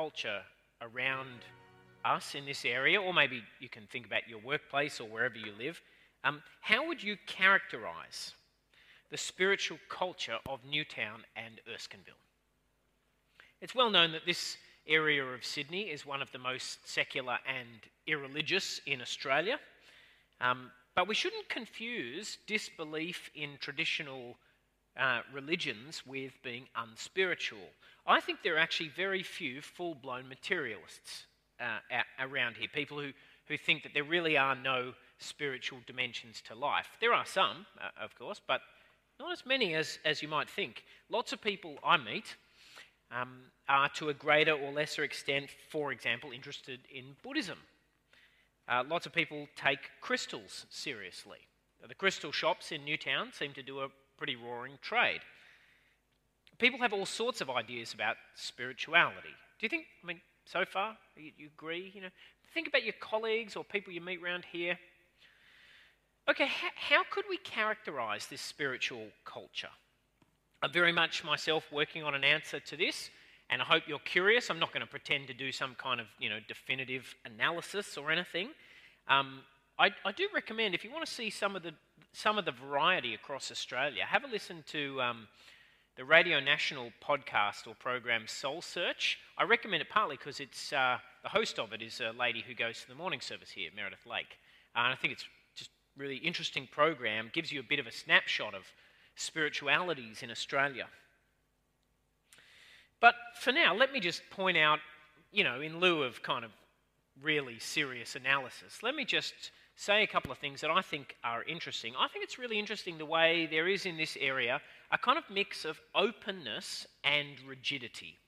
Culture around us in this area, or maybe you can think about your workplace or wherever you live. Um, how would you characterize the spiritual culture of Newtown and Erskineville? It's well known that this area of Sydney is one of the most secular and irreligious in Australia. Um, but we shouldn't confuse disbelief in traditional uh, religions with being unspiritual. I think there are actually very few full blown materialists uh, around here, people who, who think that there really are no spiritual dimensions to life. There are some, uh, of course, but not as many as, as you might think. Lots of people I meet um, are to a greater or lesser extent, for example, interested in Buddhism. Uh, lots of people take crystals seriously. The crystal shops in Newtown seem to do a pretty roaring trade. People have all sorts of ideas about spirituality. Do you think, I mean, so far, you, you agree? You know, think about your colleagues or people you meet around here. Okay, how, how could we characterize this spiritual culture? I'm very much myself working on an answer to this, and I hope you're curious. I'm not going to pretend to do some kind of you know definitive analysis or anything. Um, I, I, do recommend if you want to see some of the some of the variety across Australia, have a listen to um, the Radio National podcast or program Soul Search. I recommend it partly because it's uh, the host of it is a lady who goes to the morning service here, Meredith Lake, uh, and I think it's just really interesting program. Gives you a bit of a snapshot of spiritualities in Australia. But for now, let me just point out, you know, in lieu of kind of really serious analysis, let me just say a couple of things that I think are interesting. I think it's really interesting the way there is in this area a kind of mix of openness and rigidity.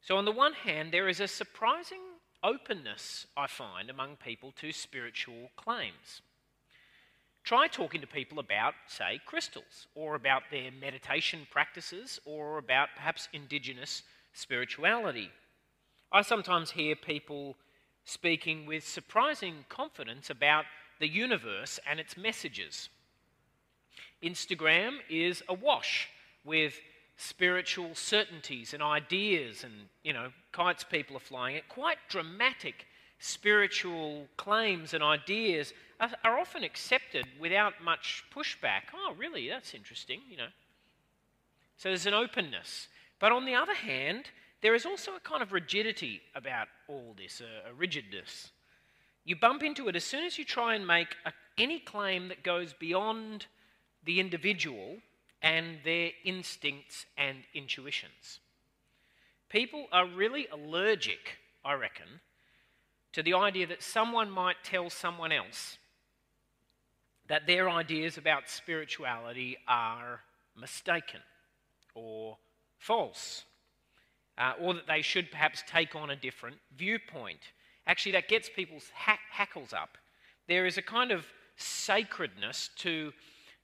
So, on the one hand, there is a surprising openness, I find, among people to spiritual claims. Try talking to people about, say, crystals, or about their meditation practices, or about perhaps indigenous spirituality. I sometimes hear people speaking with surprising confidence about the universe and its messages. Instagram is awash with spiritual certainties and ideas and, you know, kites people are flying it. Quite dramatic spiritual claims and ideas are, often accepted without much pushback. Oh, really? That's interesting, you know. So there's an openness. But on the other hand, there is also a kind of rigidity about all this, a, a rigidness. You bump into it as soon as you try and make a, any claim that goes beyond the individual and their instincts and intuitions. People are really allergic, I reckon, to the idea that someone might tell someone else that their ideas about spirituality are mistaken or false uh, or that they should perhaps take on a different viewpoint. Actually, that gets people's ha- hackles up. There is a kind of sacredness to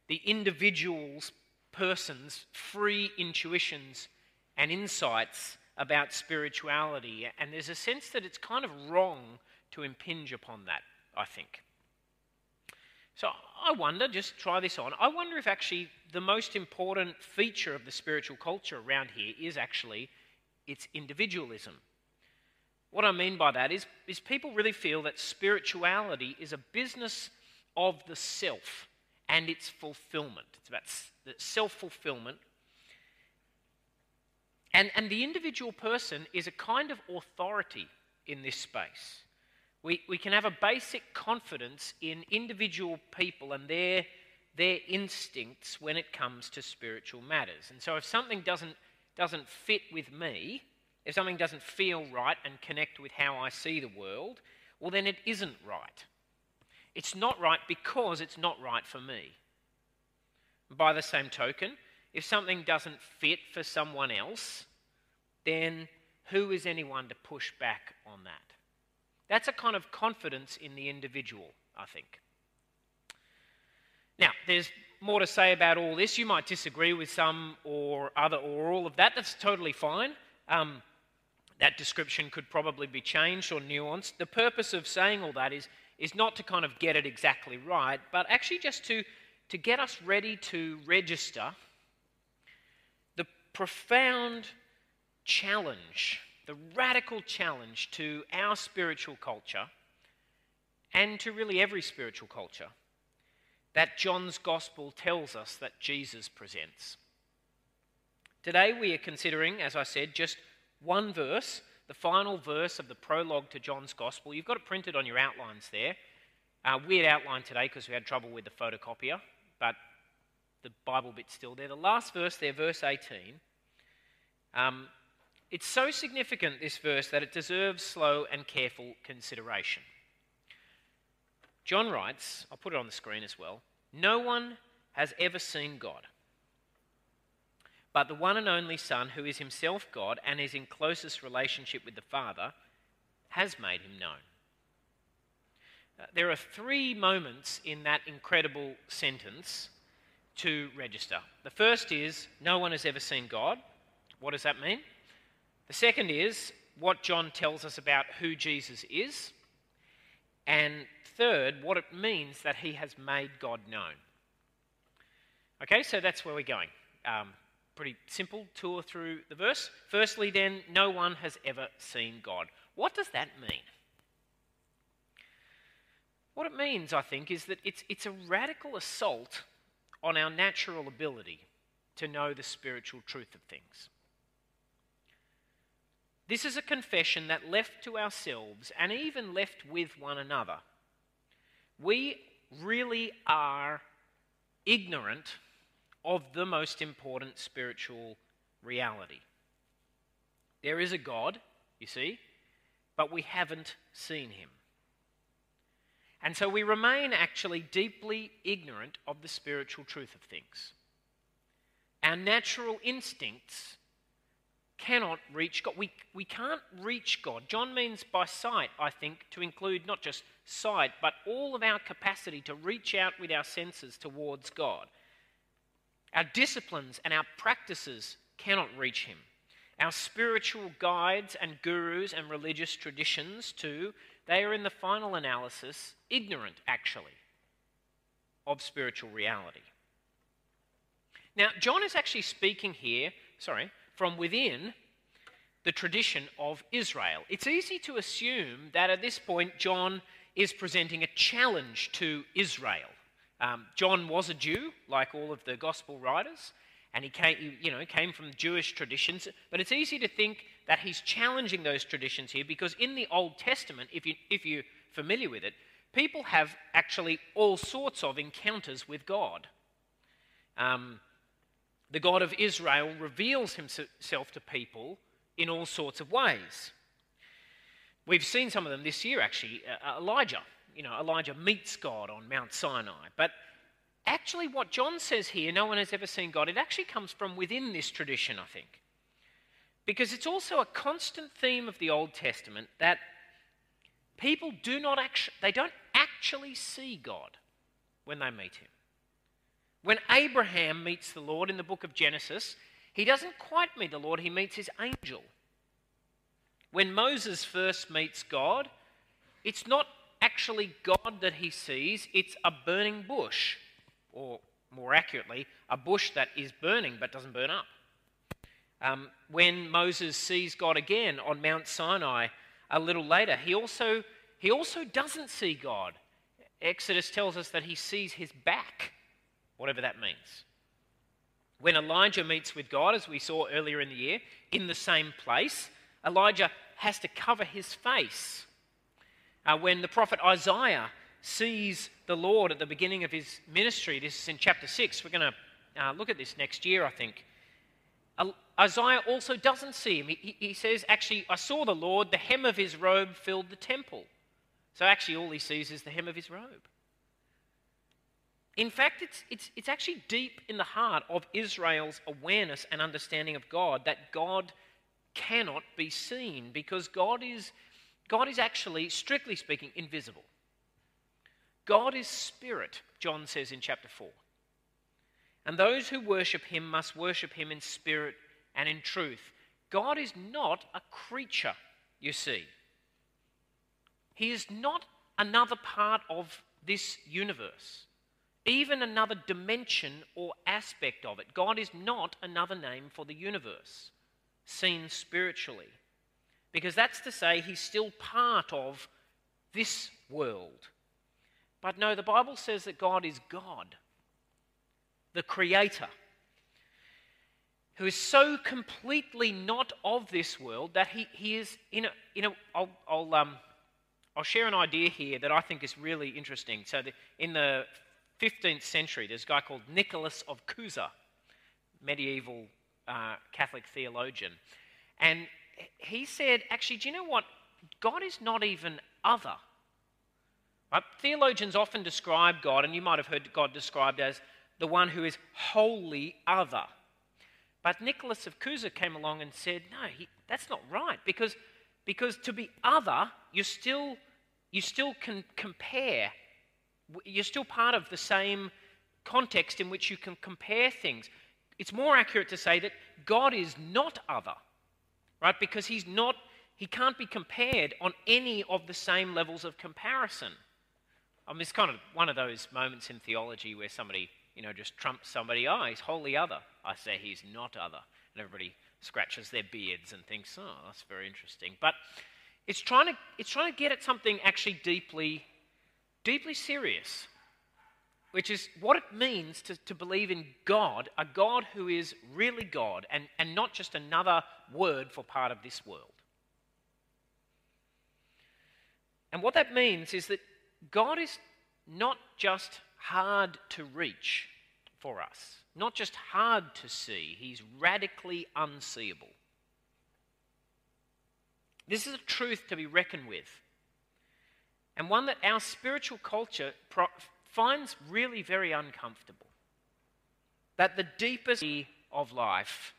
the individual's person's free intuitions and insights about spirituality. And there's a sense that it's kind of wrong to impinge upon that, I think. So I wonder, just try this on, I wonder if actually the most important feature of the spiritual culture around here is actually it's individualism. What I mean by that is, is people really feel that spirituality is a business of the self and its fulfillment. It's about self fulfillment. And, and the individual person is a kind of authority in this space. We, we can have a basic confidence in individual people and their, their instincts when it comes to spiritual matters. And so if something doesn't doesn't fit with me, if something doesn't feel right and connect with how I see the world, well, then it isn't right. It's not right because it's not right for me. By the same token, if something doesn't fit for someone else, then who is anyone to push back on that? That's a kind of confidence in the individual, I think. Now, there's more to say about all this. You might disagree with some or other or all of that. That's totally fine. Um, that description could probably be changed or nuanced. The purpose of saying all that is, is not to kind of get it exactly right, but actually just to, to get us ready to register the profound challenge, the radical challenge to our spiritual culture and to really every spiritual culture that John's gospel tells us that Jesus presents. Today we are considering, as I said, just one verse, the final verse of the prologue to John's gospel. You've got it printed on your outlines there. Uh, weird outline today because we had trouble with the photocopier, but the Bible bit's still there. The last verse there, verse 18. Um, it's so significant, this verse, that it deserves slow and careful consideration. John writes, I'll put it on the screen as well No one has ever seen God, but the one and only Son, who is himself God and is in closest relationship with the Father, has made him known. Uh, there are three moments in that incredible sentence to register. The first is, No one has ever seen God. What does that mean? The second is what John tells us about who Jesus is. And third, what it means that he has made God known. Okay, so that's where we're going. Um, pretty simple tour through the verse. Firstly, then, no one has ever seen God. What does that mean? What it means, I think, is that it's, it's a radical assault on our natural ability to know the spiritual truth of things. This is a confession that left to ourselves and even left with one another, we really are ignorant of the most important spiritual reality. There is a God, you see, but we haven't seen him. And so we remain actually deeply ignorant of the spiritual truth of things. Our natural instincts cannot reach God. We, we can't reach God. John means by sight, I think, to include not just sight, but all of our capacity to reach out with our senses towards God. Our disciplines and our practices cannot reach Him. Our spiritual guides and gurus and religious traditions, too, they are in the final analysis ignorant, actually, of spiritual reality. Now, John is actually speaking here, sorry, from within the tradition of Israel. It's easy to assume that at this point, John is presenting a challenge to Israel. Um, John was a Jew, like all of the gospel writers, and he came, you know, came from Jewish traditions. But it's easy to think that he's challenging those traditions here because in the Old Testament, if, you, if you're familiar with it, people have actually all sorts of encounters with God. Um, the God of Israel reveals himself to people in all sorts of ways. We've seen some of them this year, actually. Uh, Elijah, you know, Elijah meets God on Mount Sinai. But actually, what John says here, no one has ever seen God, it actually comes from within this tradition, I think. Because it's also a constant theme of the Old Testament that people do not actually, they don't actually see God when they meet him. When Abraham meets the Lord in the book of Genesis, he doesn't quite meet the Lord, he meets his angel. When Moses first meets God, it's not actually God that he sees, it's a burning bush, or more accurately, a bush that is burning but doesn't burn up. Um, when Moses sees God again on Mount Sinai a little later, he also, he also doesn't see God. Exodus tells us that he sees his back whatever that means. When Elijah meets with God, as we saw earlier in the year, in the same place, Elijah has to cover his face. Uh, when the prophet Isaiah sees the Lord at the beginning of his ministry, this is in chapter 6, we're going to uh, look at this next year, I think. Isaiah also doesn't see him. He, he says, Actually, I saw the Lord, the hem of his robe filled the temple. So, actually, all he sees is the hem of his robe. In fact, it's, it's, it's actually deep in the heart of Israel's awareness and understanding of God that God cannot be seen because God is, God is actually, strictly speaking, invisible. God is spirit, John says in chapter 4. And those who worship him must worship him in spirit and in truth. God is not a creature, you see. He is not another part of this universe, even another dimension or aspect of it. God is not another name for the universe, seen spiritually. Because that's to say, he's still part of this world. But no, the Bible says that God is God, the Creator, who is so completely not of this world that he, he is in a, in a I'll, I'll, um, I'll share an idea here that I think is really interesting. So, the, in the 15th century, there's a guy called Nicholas of Cusa, medieval uh, Catholic theologian. And he said, actually, do you know what? God is not even other. Right? Theologians often describe God, and you might have heard God described as the one who is wholly other. But Nicholas of Cusa came along and said, no, he, that's not right, because, because to be other, you still, you still can compare. You're still part of the same context in which you can compare things. It's more accurate to say that God is not other, right? Because he's not, he can't be compared on any of the same levels of comparison. I mean, it's kind of one of those moments in theology where somebody, you know, just trumps somebody. Oh, he's wholly other. I say he's not other. And everybody scratches their beards and thinks, oh, that's very interesting. But it's trying to, it's trying to get at something actually deeply, deeply serious, which is what it means to, to believe in God, a God who is really God and, and not just another word for part of this world. And what that means is that God is not just hard to reach for us, not just hard to see, He's radically unseeable. This is a truth to be reckoned with, and one that our spiritual culture pro- finds really very uncomfortable. That the deepest of life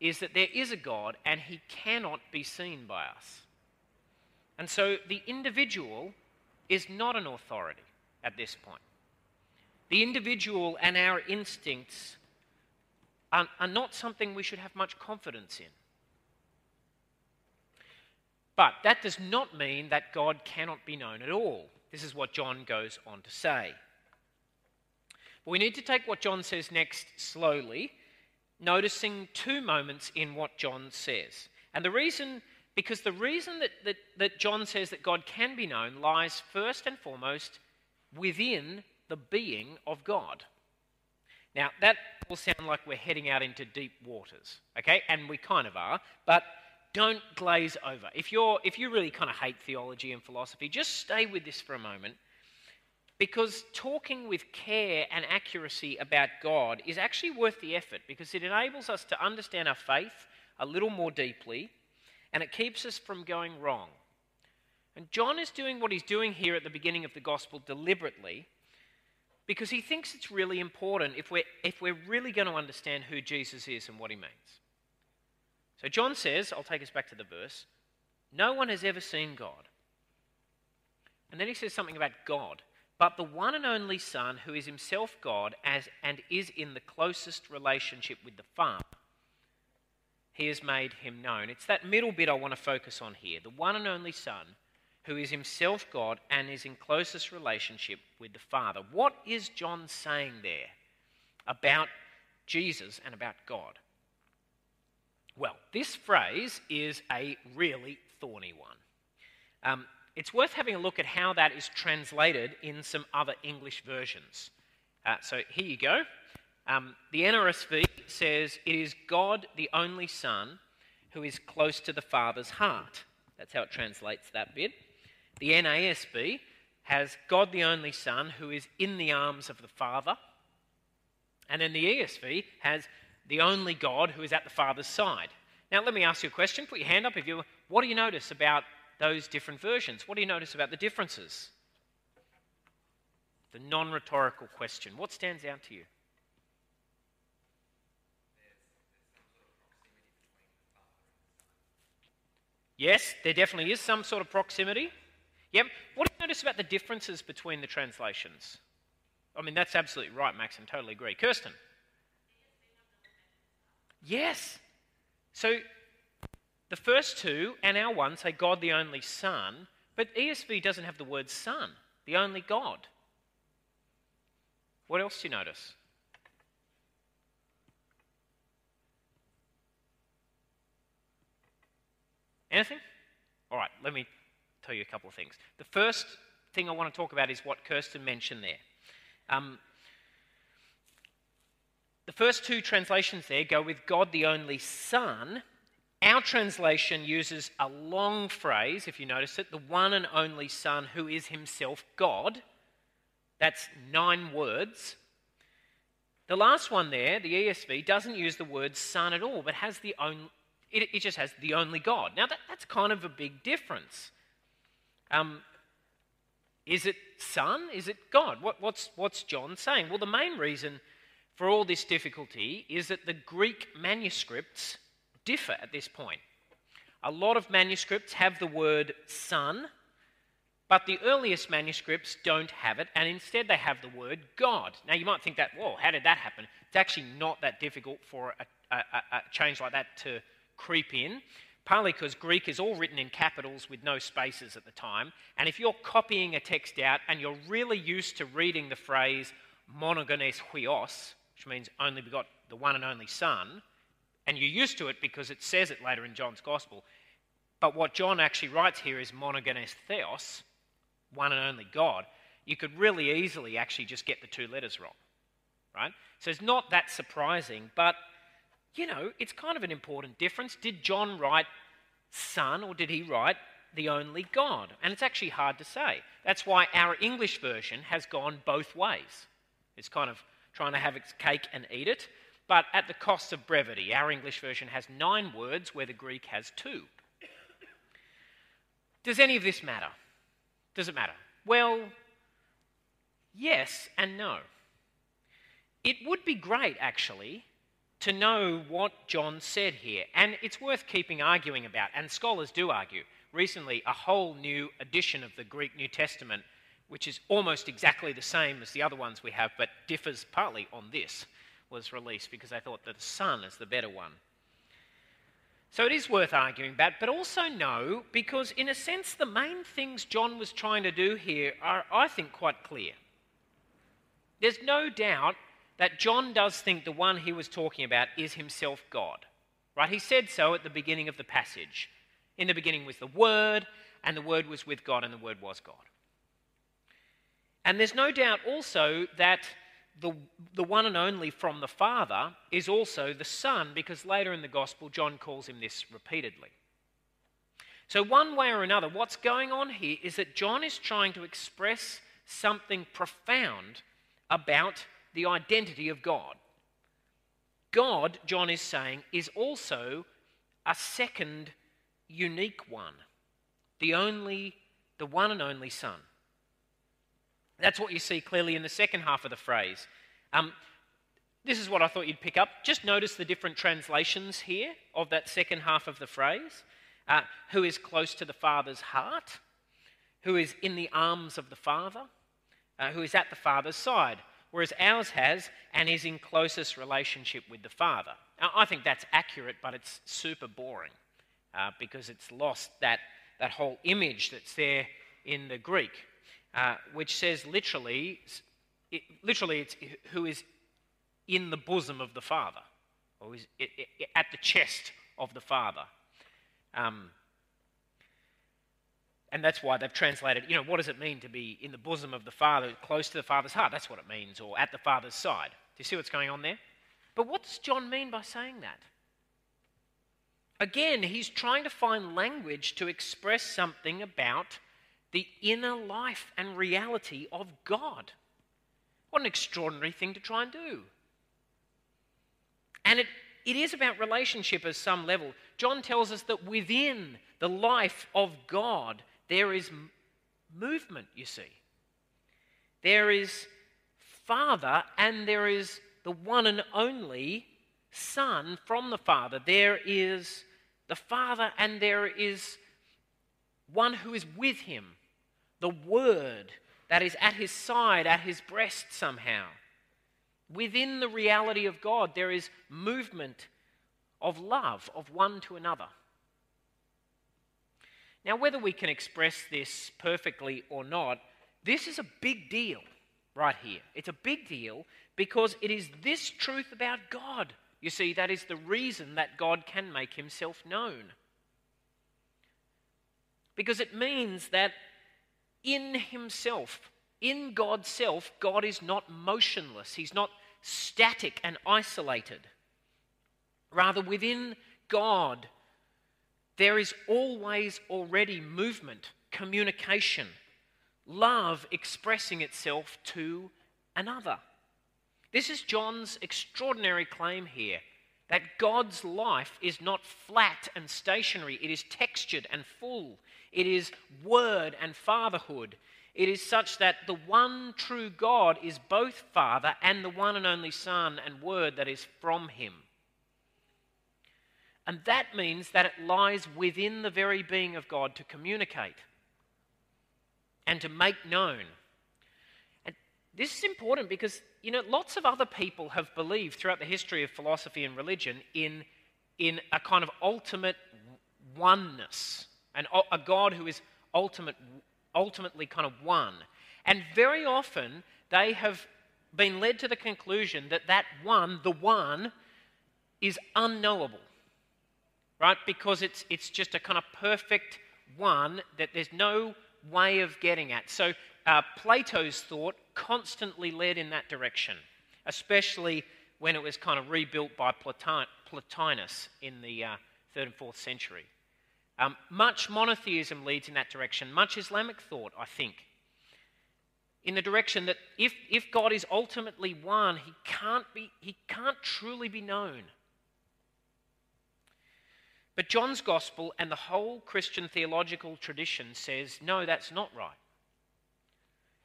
is that there is a God and He cannot be seen by us. And so the individual is not an authority at this point. The individual and our instincts are, are not something we should have much confidence in. But that does not mean that God cannot be known at all. This is what John goes on to say. But we need to take what John says next slowly, noticing two moments in what John says. And the reason because the reason that, that, that John says that God can be known lies first and foremost within the being of God. Now, that will sound like we're heading out into deep waters, okay? And we kind of are, but don't glaze over. If, you're, if you really kind of hate theology and philosophy, just stay with this for a moment because talking with care and accuracy about God is actually worth the effort because it enables us to understand our faith a little more deeply and it keeps us from going wrong. And John is doing what he's doing here at the beginning of the gospel deliberately because he thinks it's really important if we're, if we're really going to understand who Jesus is and what he means. So John says, I'll take us back to the verse, no one has ever seen God. And then he says something about God. But the one and only Son, who is himself God as, and is in the closest relationship with the Father, he has made him known. It's that middle bit I want to focus on here. The one and only Son, who is himself God and is in closest relationship with the Father. What is John saying there about Jesus and about God? Well, this phrase is a really thorny one. Um, it's worth having a look at how that is translated in some other English versions. Uh, so here you go. Um, the NRSV says it is God, the only Son, who is close to the Father's heart. That's how it translates that bit. The NASB has God, the only Son, who is in the arms of the Father. And then the ESV has the only God who is at the Father's side. Now, let me ask you a question. Put your hand up if you. What do you notice about those different versions? What do you notice about the differences? The non rhetorical question. What stands out to you? Yes, there definitely is some sort of proximity. Yep. What do you notice about the differences between the translations? I mean, that's absolutely right, Max, and totally agree. Kirsten? Yes. So the first two and our one say God the only Son, but ESV doesn't have the word Son, the only God. What else do you notice? Anything? All right, let me tell you a couple of things. The first thing I want to talk about is what Kirsten mentioned there. Um, the first two translations there go with God the only Son. Our translation uses a long phrase, if you notice it, the one and only Son who is himself God. That's nine words. The last one there, the ESV, doesn't use the word Son at all, but has the only, it, it, just has the only God. Now, that, that's kind of a big difference. Um, is it Son? Is it God? What, what's, what's John saying? Well, the main reason for all this difficulty is that the Greek manuscripts differ at this point. A lot of manuscripts have the word Son, but the earliest manuscripts don't have it, and instead they have the word God. Now, you might think that, whoa, how did that happen? It's actually not that difficult for a, a, a change like that to creep in, partly because Greek is all written in capitals with no spaces at the time. And if you're copying a text out and you're really used to reading the phrase monogenes huios, which means only begot the one and only Son, and you're used to it because it says it later in John's Gospel. But what John actually writes here is monogenes theos, one and only God. You could really easily actually just get the two letters wrong, right? So it's not that surprising, but you know, it's kind of an important difference. Did John write Son or did he write the only God? And it's actually hard to say. That's why our English version has gone both ways. It's kind of trying to have its cake and eat it, but at the cost of brevity. Our English version has nine words where the Greek has two. Does any of this matter? Does it matter? Well, yes and no. It would be great, actually, to know what John said here. And it's worth keeping arguing about, and scholars do argue. Recently, a whole new edition of the Greek New Testament, which is almost exactly the same as the other ones we have, but differs partly on this, was released because they thought that the Son is the better one. So it is worth arguing about, but also no, because in a sense, the main things John was trying to do here are, I think, quite clear. There's no doubt that John does think the one he was talking about is himself God. Right? He said so at the beginning of the passage. In the beginning was the Word, and the Word was with God, and the Word was God. And there's no doubt also that the, the one and only from the Father is also the Son, because later in the Gospel, John calls him this repeatedly. So, one way or another, what's going on here is that John is trying to express something profound about the identity of God. God, John is saying, is also a second unique one, the only, the one and only Son. That's what you see clearly in the second half of the phrase. Um, this is what I thought you'd pick up. Just notice the different translations here of that second half of the phrase. Uh, who is close to the Father's heart, who is in the arms of the Father, uh, who is at the Father's side whereas ours has and is in closest relationship with the Father. Now, I think that's accurate, but it's super boring uh, because it's lost that, that whole image that's there in the Greek, uh, which says literally, it, literally, it's who is in the bosom of the Father, or is it, it, at the chest of the Father. Um, and that's why they've translated, you know, what does it mean to be in the bosom of the Father, close to the Father's heart? That's what it means, or at the Father's side. Do you see what's going on there? But what does John mean by saying that? Again, he's trying to find language to express something about the inner life and reality of God. What an extraordinary thing to try and do. And it, it is about relationship at some level. John tells us that within the life of God, there is movement, you see. There is Father, and there is the one and only Son from the Father. There is the Father, and there is one who is with him, the Word that is at his side, at his breast somehow. Within the reality of God, there is movement of love of one to another. Now, whether we can express this perfectly or not, this is a big deal right here. It's a big deal because it is this truth about God. You see, that is the reason that God can make himself known. Because it means that in himself, in God's self, God is not motionless. He's not static and isolated. Rather, within God, there is always already movement, communication, love expressing itself to another. This is John's extraordinary claim here that God's life is not flat and stationary, it is textured and full. It is word and fatherhood. It is such that the one true God is both Father and the one and only Son and Word that is from Him. And that means that it lies within the very being of God to communicate and to make known. This is important because, you know, lots of other people have believed throughout the history of philosophy and religion in, in a kind of ultimate oneness and a God who is ultimate, ultimately kind of one. And very often they have been led to the conclusion that that one, the one, is unknowable, right? Because it's, it's just a kind of perfect one that there's no way of getting at. So uh, Plato's thought constantly led in that direction, especially when it was kind of rebuilt by Plotinus in the uh, third and fourth century. Um, much monotheism leads in that direction, much Islamic thought, I think, in the direction that if, if God is ultimately one, he can't, be, he can't truly be known. But John's gospel and the whole Christian theological tradition says, no, that's not right.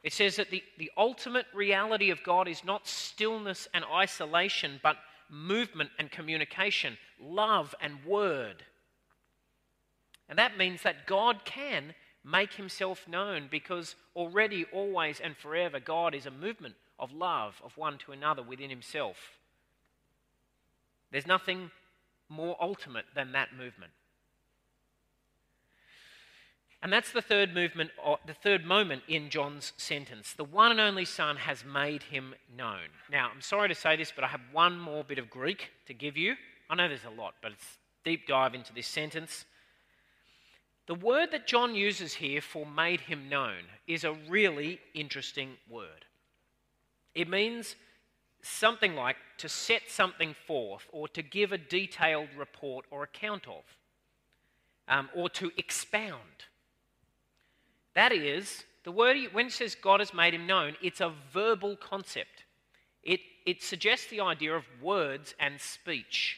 It says that the, the ultimate reality of God is not stillness and isolation, but movement and communication, love and word. And that means that God can make himself known because already, always, and forever, God is a movement of love of one to another within himself. There's nothing more ultimate than that movement. And that's the third movement, the third moment in John's sentence. The one and only Son has made him known. Now, I'm sorry to say this, but I have one more bit of Greek to give you. I know there's a lot, but it's deep dive into this sentence. The word that John uses here for made him known is a really interesting word. It means something like to set something forth or to give a detailed report or account of, um, or to expound. That is, the word, when it says God has made him known, it's a verbal concept. It, it suggests the idea of words and speech.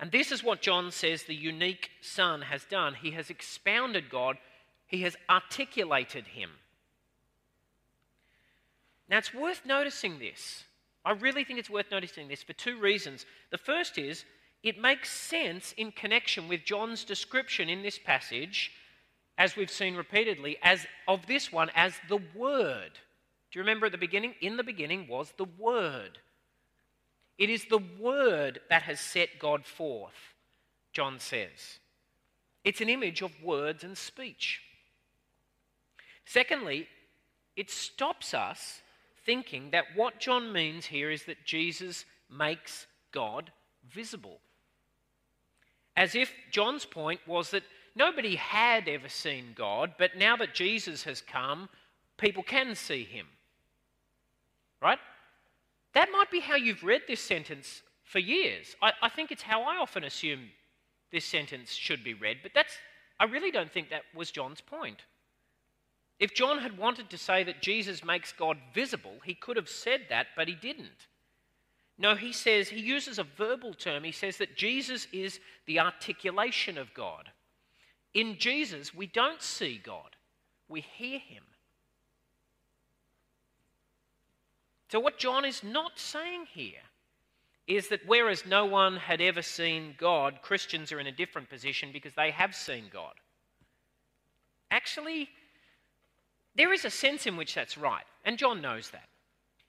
And this is what John says the unique Son has done. He has expounded God, he has articulated him. Now, it's worth noticing this. I really think it's worth noticing this for two reasons. The first is it makes sense in connection with John's description in this passage, as we've seen repeatedly, as of this one as the Word. Do you remember at the beginning? In the beginning was the Word. It is the word that has set God forth, John says. It's an image of words and speech. Secondly, it stops us thinking that what John means here is that Jesus makes God visible. As if John's point was that nobody had ever seen God, but now that Jesus has come, people can see him. Right? That might be how you've read this sentence for years. I, I think it's how I often assume this sentence should be read, but that's, I really don't think that was John's point. If John had wanted to say that Jesus makes God visible, he could have said that, but he didn't. No, he says, he uses a verbal term. He says that Jesus is the articulation of God. In Jesus, we don't see God, we hear him. So, what John is not saying here is that whereas no one had ever seen God, Christians are in a different position because they have seen God. Actually, there is a sense in which that's right, and John knows that,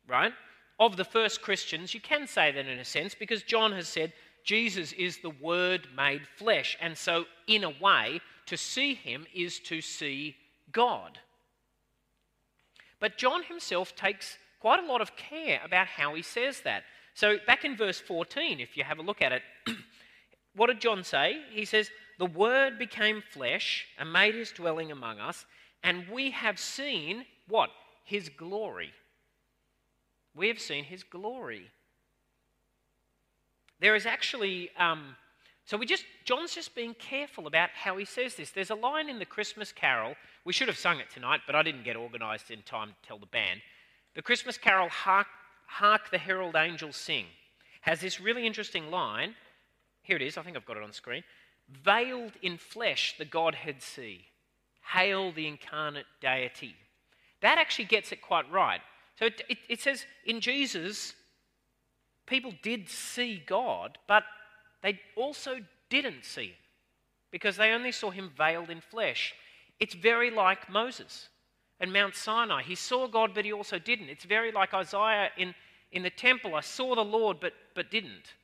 right? Of the first Christians, you can say that in a sense because John has said Jesus is the Word made flesh, and so, in a way, to see him is to see God. But John himself takes quite a lot of care about how he says that. So, back in verse 14, if you have a look at it, what did John say? He says, The Word became flesh and made his dwelling among us, and we have seen what? His glory. We have seen his glory. There is actually, um, so we just, John's just being careful about how he says this. There's a line in the Christmas carol, we should have sung it tonight, but I didn't get organised in time to tell the band. The Christmas carol, Hark, Hark the Herald Angels Sing, has this really interesting line. Here it is, I think I've got it on screen. Veiled in flesh, the Godhead see. Hail the incarnate deity. That actually gets it quite right. So it, it, it says in Jesus, people did see God, but they also didn't see him because they only saw him veiled in flesh. It's very like Moses and Mount Sinai. He saw God, but he also didn't. It's very like Isaiah in, in the temple. I saw the Lord, but, but didn't.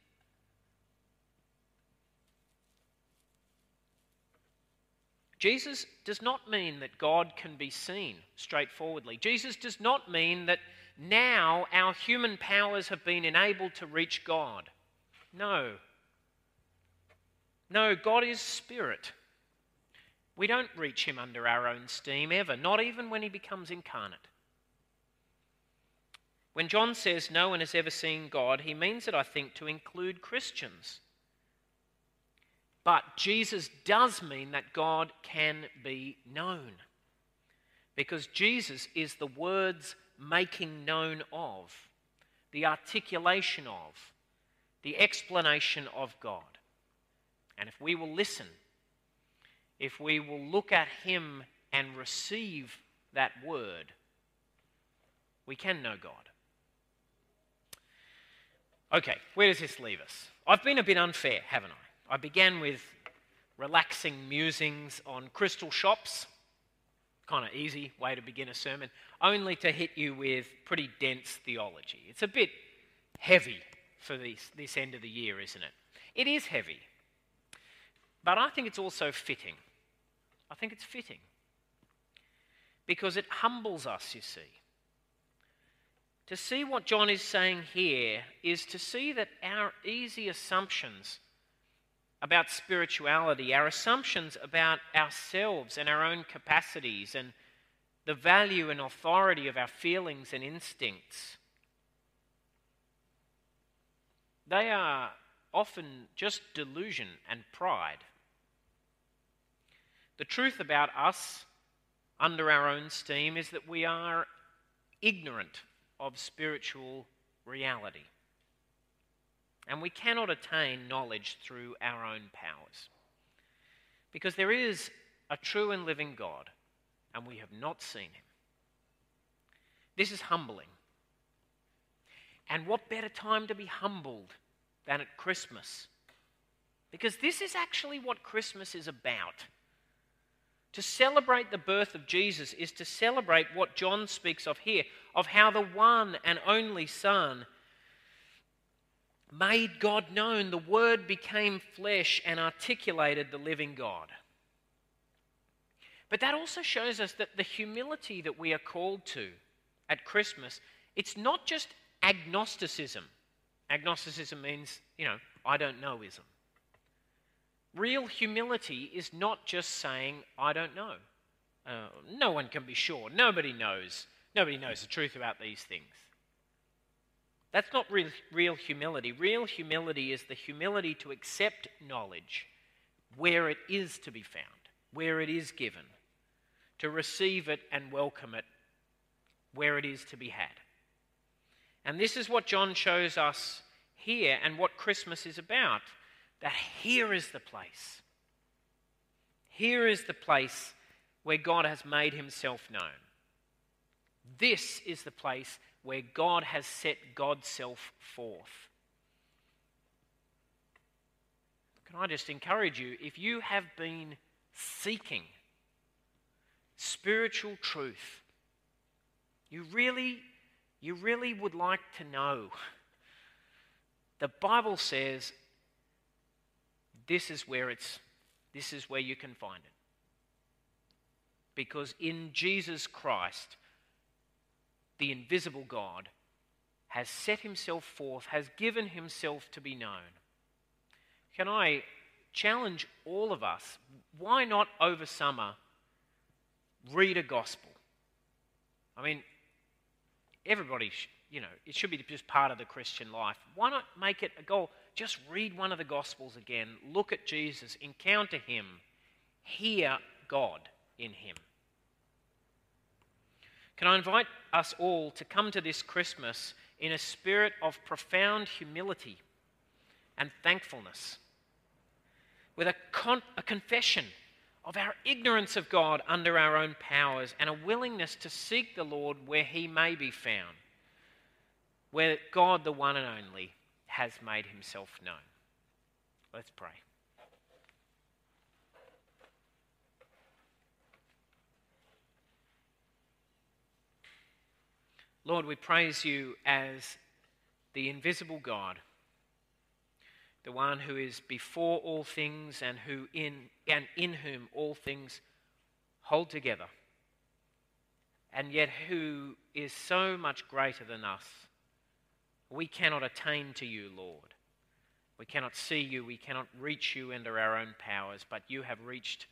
Jesus does not mean that God can be seen straightforwardly. Jesus does not mean that now our human powers have been enabled to reach God. No. No, God is spirit. We don't reach him under our own steam ever, not even when he becomes incarnate. When John says no one has ever seen God, he means it, I think, to include Christians. But Jesus does mean that God can be known. Because Jesus is the words making known of, the articulation of, the explanation of God. And if we will listen, if we will look at Him and receive that word, we can know God. Okay, where does this leave us? I've been a bit unfair, haven't I? I began with relaxing musings on crystal shops kind of easy way to begin a sermon, only to hit you with pretty dense theology. It's a bit heavy for this, this end of the year, isn't it? It is heavy. But I think it's also fitting. I think it's fitting. Because it humbles us, you see. To see what John is saying here is to see that our easy assumptions about spirituality, our assumptions about ourselves and our own capacities, and the value and authority of our feelings and instincts. They are often just delusion and pride. The truth about us, under our own steam, is that we are ignorant of spiritual reality. And we cannot attain knowledge through our own powers. Because there is a true and living God, and we have not seen him. This is humbling. And what better time to be humbled than at Christmas? Because this is actually what Christmas is about. To celebrate the birth of Jesus is to celebrate what John speaks of here of how the one and only Son made God known. The Word became flesh and articulated the living God. But that also shows us that the humility that we are called to at Christmas, it's not just agnosticism. Agnosticism means, you know, I don't know ism. Real humility is not just saying, I don't know. Uh, no one can be sure. Nobody knows. Nobody knows the truth about these things. That's not real, real humility. Real humility is the humility to accept knowledge where it is to be found, where it is given, to receive it and welcome it where it is to be had. And this is what John shows us here and what Christmas is about that here is the place. Here is the place where God has made himself known. This is the place where God has set God's self forth. Can I just encourage you, if you have been seeking spiritual truth you really, you really would like to know. The Bible says this is where it's this is where you can find it. Because in Jesus Christ, the invisible God has set himself forth, has given himself to be known. Can I challenge all of us? Why not over summer read a gospel? I mean, everybody, you know, it should be just part of the Christian life. Why not make it a goal? Just read one of the Gospels again, look at Jesus, encounter Him, hear God in Him. Can I invite us all to come to this Christmas in a spirit of profound humility and thankfulness, with a, con- a confession of our ignorance of God under our own powers and a willingness to seek the Lord where he may be found, where God, the one and only, has made himself known. Let's pray. Lord, we praise you as the invisible God the one who is before all things and who in and in whom all things hold together and yet who is so much greater than us. We cannot attain to you lord. We cannot see you. We cannot reach you under our own powers but you have reached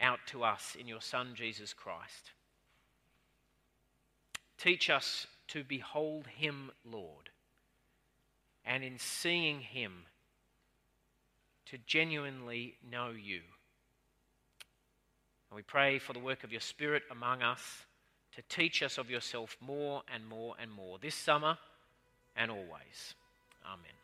out to us in your son jesus christ. Teach us to behold him lord and in seeing him to genuinely know you. And we pray for the work of your Spirit among us to teach us of yourself more and more and more this summer and always. Amen.